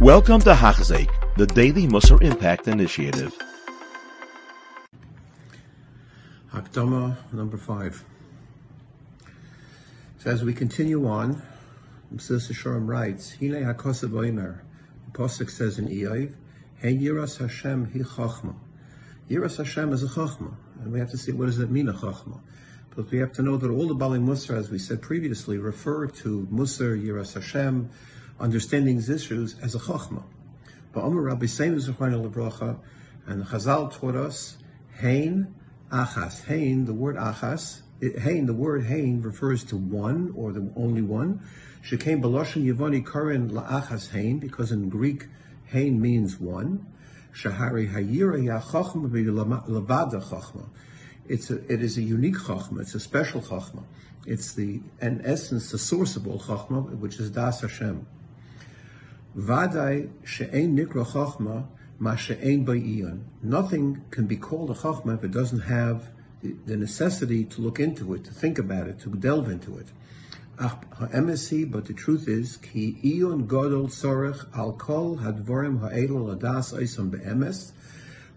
Welcome to Hachzik, the Daily Musar Impact Initiative. Hakdama number five. So as we continue on, Mr. Sharm writes, Hine HaKosav Oimer, the Pasuk says in Eiv, Hey Yiras Hashem Hi Chachma. Yiras Hashem is a Chachma, and we have to see what does that mean, a Chachma. But we have to know that all the Bali Musar, as we said previously, refer to Musar, Yiras Hashem, understanding these issues as a chachma. But Omer Rabbi Seinu Zechron Levracha, and Chazal taught us, Hain Achas. Hain, the word Achas, Hain, the word Hain refers to one, or the only one. Shekain Baloshin Yevoni Karin La'achas Hain, because in Greek, Hain means one. Shahari Hayira Ya Chachma Levada Chachma. It's a, it is a unique chachma. It's a special chachma. It's the, in essence, the source of all chachma, which is Das Hashem. Vadai she'ein nikra chachma ma she'ein ba'iyon. Nothing can be called a chachma if it doesn't have the necessity to look into it, to think about it, to delve into it. But the truth is, ki iyon godol sorech al kol hadvorim ha'edel adas oisam be'emes.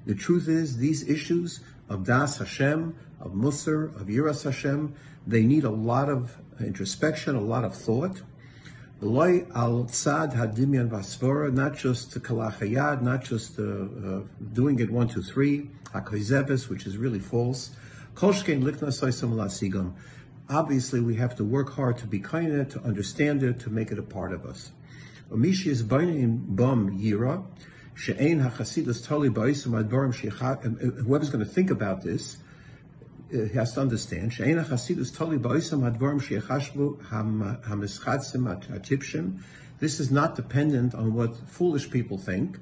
The truth is, these issues of das Hashem, of Musar, of Yiras Hashem, they need a lot of introspection, a lot of thought. Loy al tzad vasvora, not just kalachayad, not just uh, uh, doing it one, two, three, hakoizeves, which is really false. Kolshkein lasigam. Obviously, we have to work hard to be kind of it, to understand it, to make it a part of us. Is bum yira, advarim Whoever's going to think about this, has to understand, She'ena Chasidus Toli Ba'isam Hadvarim She'echashvu HaMischadsim HaTipshim. This is not dependent on what foolish people think,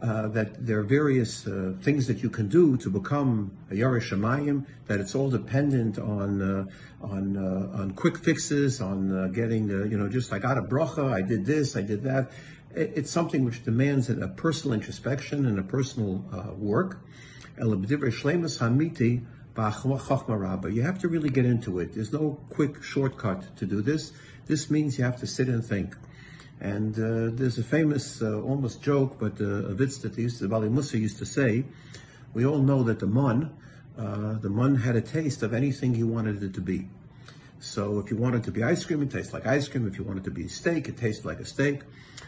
uh, that there are various uh, things that you can do to become a Yerush Shemayim, that it's all dependent on uh, on uh, on quick fixes, on uh, getting you know, just I got a bracha, I did this, I did that. It, it's something which demands a personal introspection and a personal uh, work. Hamiti you have to really get into it. There's no quick shortcut to do this. This means you have to sit and think. And uh, there's a famous, uh, almost joke, but uh, a vitz that used to, Bali Musa used to say. We all know that the mun, uh, the mun had a taste of anything you wanted it to be. So if you wanted to be ice cream, it tastes like ice cream. If you wanted to be steak, it tastes like a steak.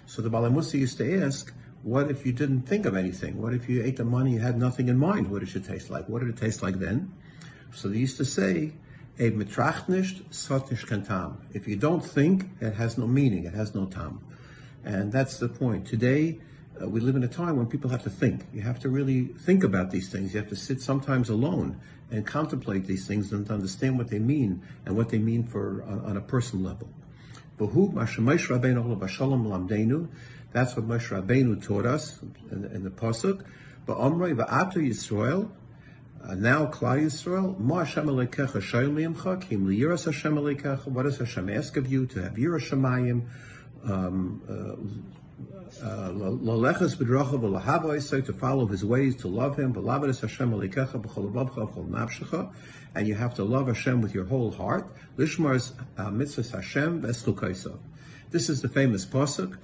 So the Bali Musa used to ask, what if you didn't think of anything? What if you ate the money, you had nothing in mind? What did it taste like? What did it taste like then? So they used to say, a mitrachnisht kantam. If you don't think, it has no meaning, it has no tam. And that's the point. Today, uh, we live in a time when people have to think. You have to really think about these things. You have to sit sometimes alone and contemplate these things and understand what they mean and what they mean for on, on a personal level. That's what Moshe Rabbeinu taught us in, in the pasuk. But Omrei va'atu Yisrael. Uh, now, Klal Yisrael, Ma Hashem Alekecha Shayim Liyamcha, Kim Liyiras Hashem Alekecha. What does Hashem ask of you to have Yiras Shemayim? Um, uh, uh, Lalechas b'drachav v'lahavai to follow his ways, to love him. V'lavadas Hashem alikecha b'cholavavcha v'chol nafshecha, and you have to love Hashem with your whole heart. Lishmar's mitzvahs Hashem v'estukaisav. This is the famous pasuk.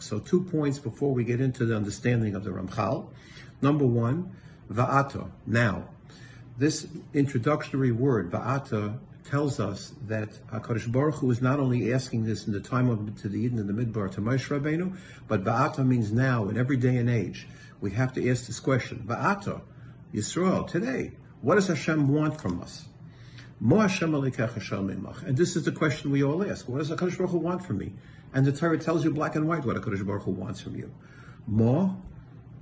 So two points before we get into the understanding of the Ramchal. Number one, Va'ata, now. This introductory word, Va'ata, tells us that HaKadosh Baruch Hu is not only asking this in the time of to the Eden in the Midbar to Moshe Rabbeinu, but Va'ata means now, in every day and age. We have to ask this question, Va'ata, Yisrael, today, what does Hashem want from us? And this is the question we all ask. What does HaKadosh Baruch Hu want from me? And the Torah tells you black and white what HaKadosh Baruch Hu wants from you. Mo,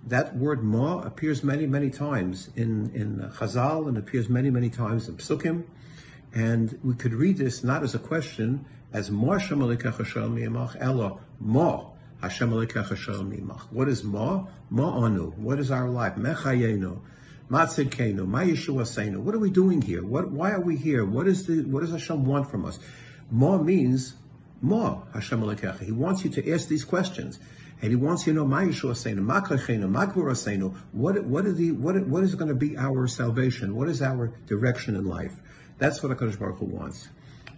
that word mo appears many, many times in, in Chazal and appears many, many times in Psukim. And we could read this not as a question, as Mo Hashem Elo Mo Hashem What is Mo? Mo Anu. What is our life? Mechayenu. Matzidkenu, my Yeshua Seinu. What are we doing here? What, why are we here? What is the, what does Hashem want from us? More means more, Hashem Alekecha. He wants you to ask these questions. And he wants you to know, my Yeshua Seinu, ma Kachenu, Seinu. What, what, are the, what, what is going to be our salvation? What is our direction in life? That's what HaKadosh Baruch Hu wants.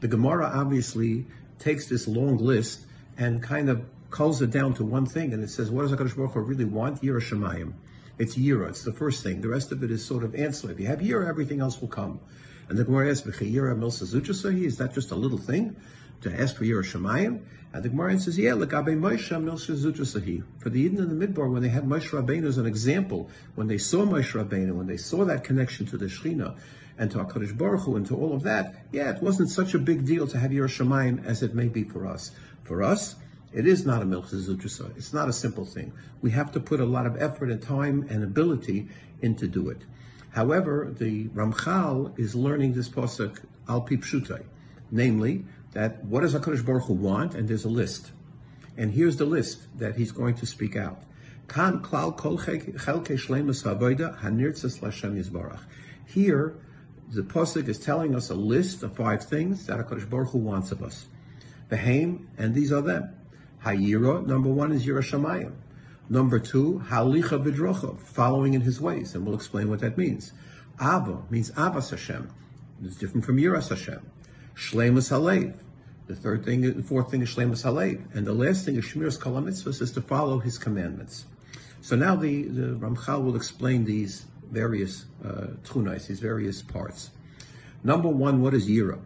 The Gemara obviously takes this long list and kind of culls it down to one thing, and it says, what does HaKadosh Baruch Hu really want? Yira Shemayim. It's Yira, it's the first thing. The rest of it is sort of ancillary. If you have Yira, everything else will come. And the Gemara asks, Yira is that just a little thing? To ask for Yira Shemayim? And the Gemara says, yeah, Lagabe Moshe Milsa For the Eden in the Midbar, when they had Moshe Rabbeinu as an example, when they saw Moshe Rabbeinu, when they saw that connection to the Shechina, and to HaKadosh Baruch Hu, and to all of that, yeah, it wasn't such a big deal to have Yira Shemayim as it may be for us. For us, it is not a milchus It's not a simple thing. We have to put a lot of effort and time and ability into do it. However, the Ramchal is learning this pasuk al pipshutai, namely that what does Hakadosh Baruch Hu want, and there's a list, and here's the list that he's going to speak out. Kan klal kol. Here, the pasuk is telling us a list of five things that Hakadosh Baruch Hu wants of us. The haim, and these are them. Hayira, number one is Yiras Shemayim. Number two, Halicha Bidrocha, following in his ways, and we'll explain what that means. Abba means Abbas Hashem. It's different from Yiras Hashem. Shlemus Halev. The third thing, the fourth thing is Shlemus Halev. And the last thing is Shmiras Kalamitzvahs, is to follow his commandments. So now the, the Ramchal will explain these various uh, these various parts. Number one, what is Yira?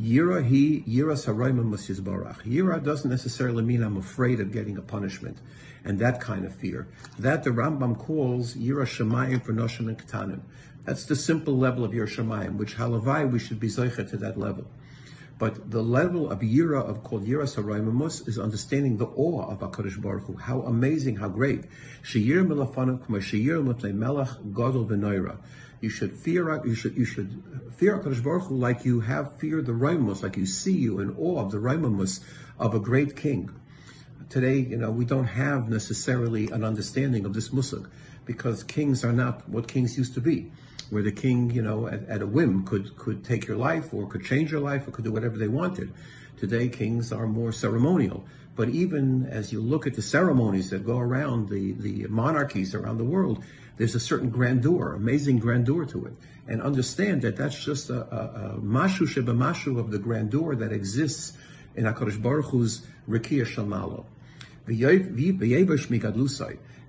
Yira he Yira Saraimim Barach. Yira doesn't necessarily mean I'm afraid of getting a punishment, and that kind of fear. That the Rambam calls Yira Shemayim for Noshim and Ketanim. That's the simple level of Yira Shemayim, which halavai we should be zeicha to that level. But the level of Yira of called Yira Saraimamus is understanding the awe of Hakadosh Baruch Hu. How amazing, how great. Sheyir milafanu k'ma sheyir melech gadol v'noira. You should fear. You should. You should fear Hakadosh Baruch Hu like you have feared the Raimus, like you see you in awe of the Raimus of a great king. Today, you know, we don't have necessarily an understanding of this musag because kings are not what kings used to be, where the king, you know, at, at a whim could could take your life or could change your life or could do whatever they wanted. Today, kings are more ceremonial. But even as you look at the ceremonies that go around the, the monarchies around the world, there's a certain grandeur, amazing grandeur to it. And understand that that's just a, a, a mashu sheba mashu of the grandeur that exists in HaKadosh Baruch Hu's Rikiya Shalmalo.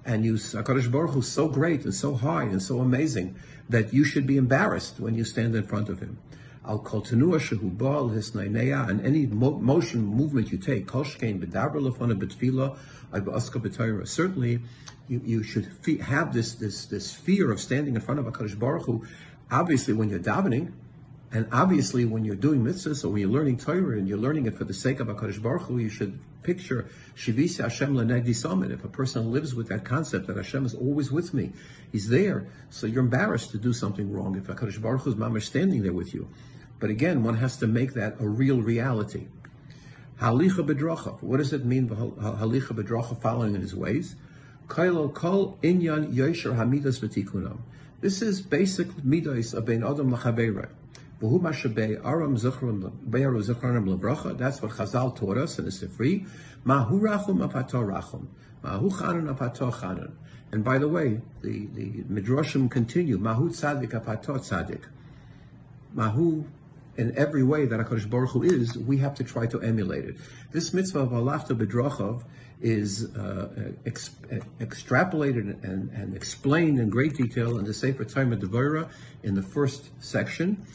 And you, HaKadosh Baruch Hu is so great and so high and so amazing that you should be embarrassed when you stand in front of him. Al kol tenua shehu bal hisnaineya, and any mo- motion, movement you take, kol shkein b'daber lefana b'tfila, b'aska certainly you, you should fe- have this, this, this fear of standing in front of HaKadosh Baruch Hu, obviously when you're davening, and obviously when you're doing mitzvahs or when you're learning Torah and you're learning it for the sake of HaKadosh Baruch Hu, you should picture Shivisa Hashem Lenegdi Summit. If a person lives with that concept that Hashem is always with me, He's there, so you're embarrassed to do something wrong if HaKadosh Baruch Hu is standing there with you. But again, one has to make that a real reality. Halicha bedracha. What does it mean, halicha bedracha, following in his ways? Kailo kol inyan yosher hamidas v'tikunam. This is basic midas of bein adam lachabeira. V'hu mashabei aram zuchron be'aru zuchronim lebracha. That's what Chazal taught us in the Sifri. Mahu rachum apato rachum. Mahu apato. And by the way, the, the midrashim continue. Mahu tzadik apato tzadik. Mahu in every way that HaKadosh Baruch Hu is, we have to try to emulate it. This mitzvah of Alachta Bedrachav is uh, ex- extrapolated and, and, explained in great detail in the Sefer Tomer Devora in the first section.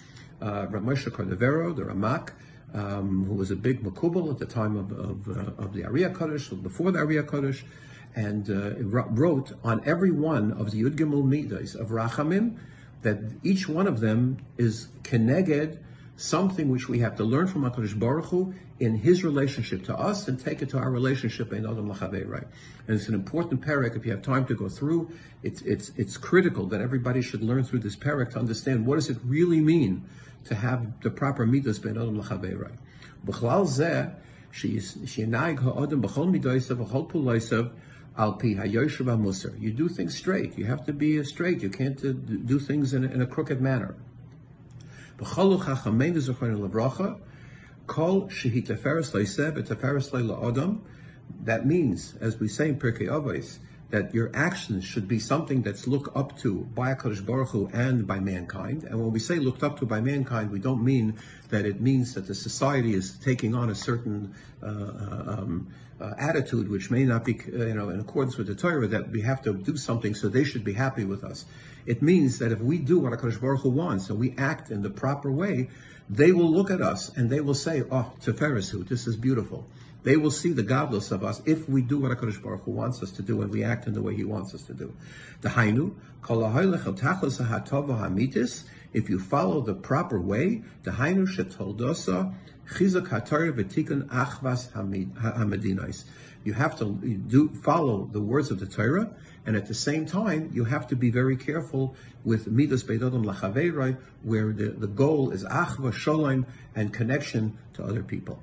Uh, Ramosha Cordovero, the Ramak, um, who was a big Makubal at the time of, of, uh, of the Ari HaKadosh, before the Ari HaKadosh, and uh, wrote on every one of the Yud Gimel Midas of Rachamim that each one of them is Keneged something which we have to learn from HaKadosh Baruch Hu in his relationship to us and take it to our relationship in Adam right? And it's an important parak. If you have time to go through, it's it's it's critical that everybody should learn through this parak to understand what does it really mean to have the proper midas ben Adam right? B'chlal zeh she'inayig ha'adam b'chol midoisav b'chol puloisav al pi ha'yoshav You do things straight. You have to be straight. You can't uh, do things in a crooked manner. B'cholu chachameinu zochron levracha, kol shehi teferes. That means, as we say in Pirkei Avos, that your actions should be something that's looked up to by HaKadosh Baruch Hu and by mankind. And when we say looked up to by mankind, we don't mean that it means that the society is taking on a certain uh, um, uh, attitude which may not be, uh, you know, in accordance with the Torah, that we have to do something so they should be happy with us. It means that if we do what HaKadosh Baruch Hu wants and we act in the proper way, they will look at us and they will say, oh, Tiferisu, this is beautiful. They will see the godless of us if we do what HaKadosh Baruch Hu wants us to do and we act in the way He wants us to do. The Hainu, if you follow the proper way, the Hainu shetoldosa chizak hatar v'tikun achvas hamedinais. You have to do follow the words of the Torah, and at the same time, you have to be very careful with midas beidodom lachaveiroi, where the, the goal is achva sholem and connection to other people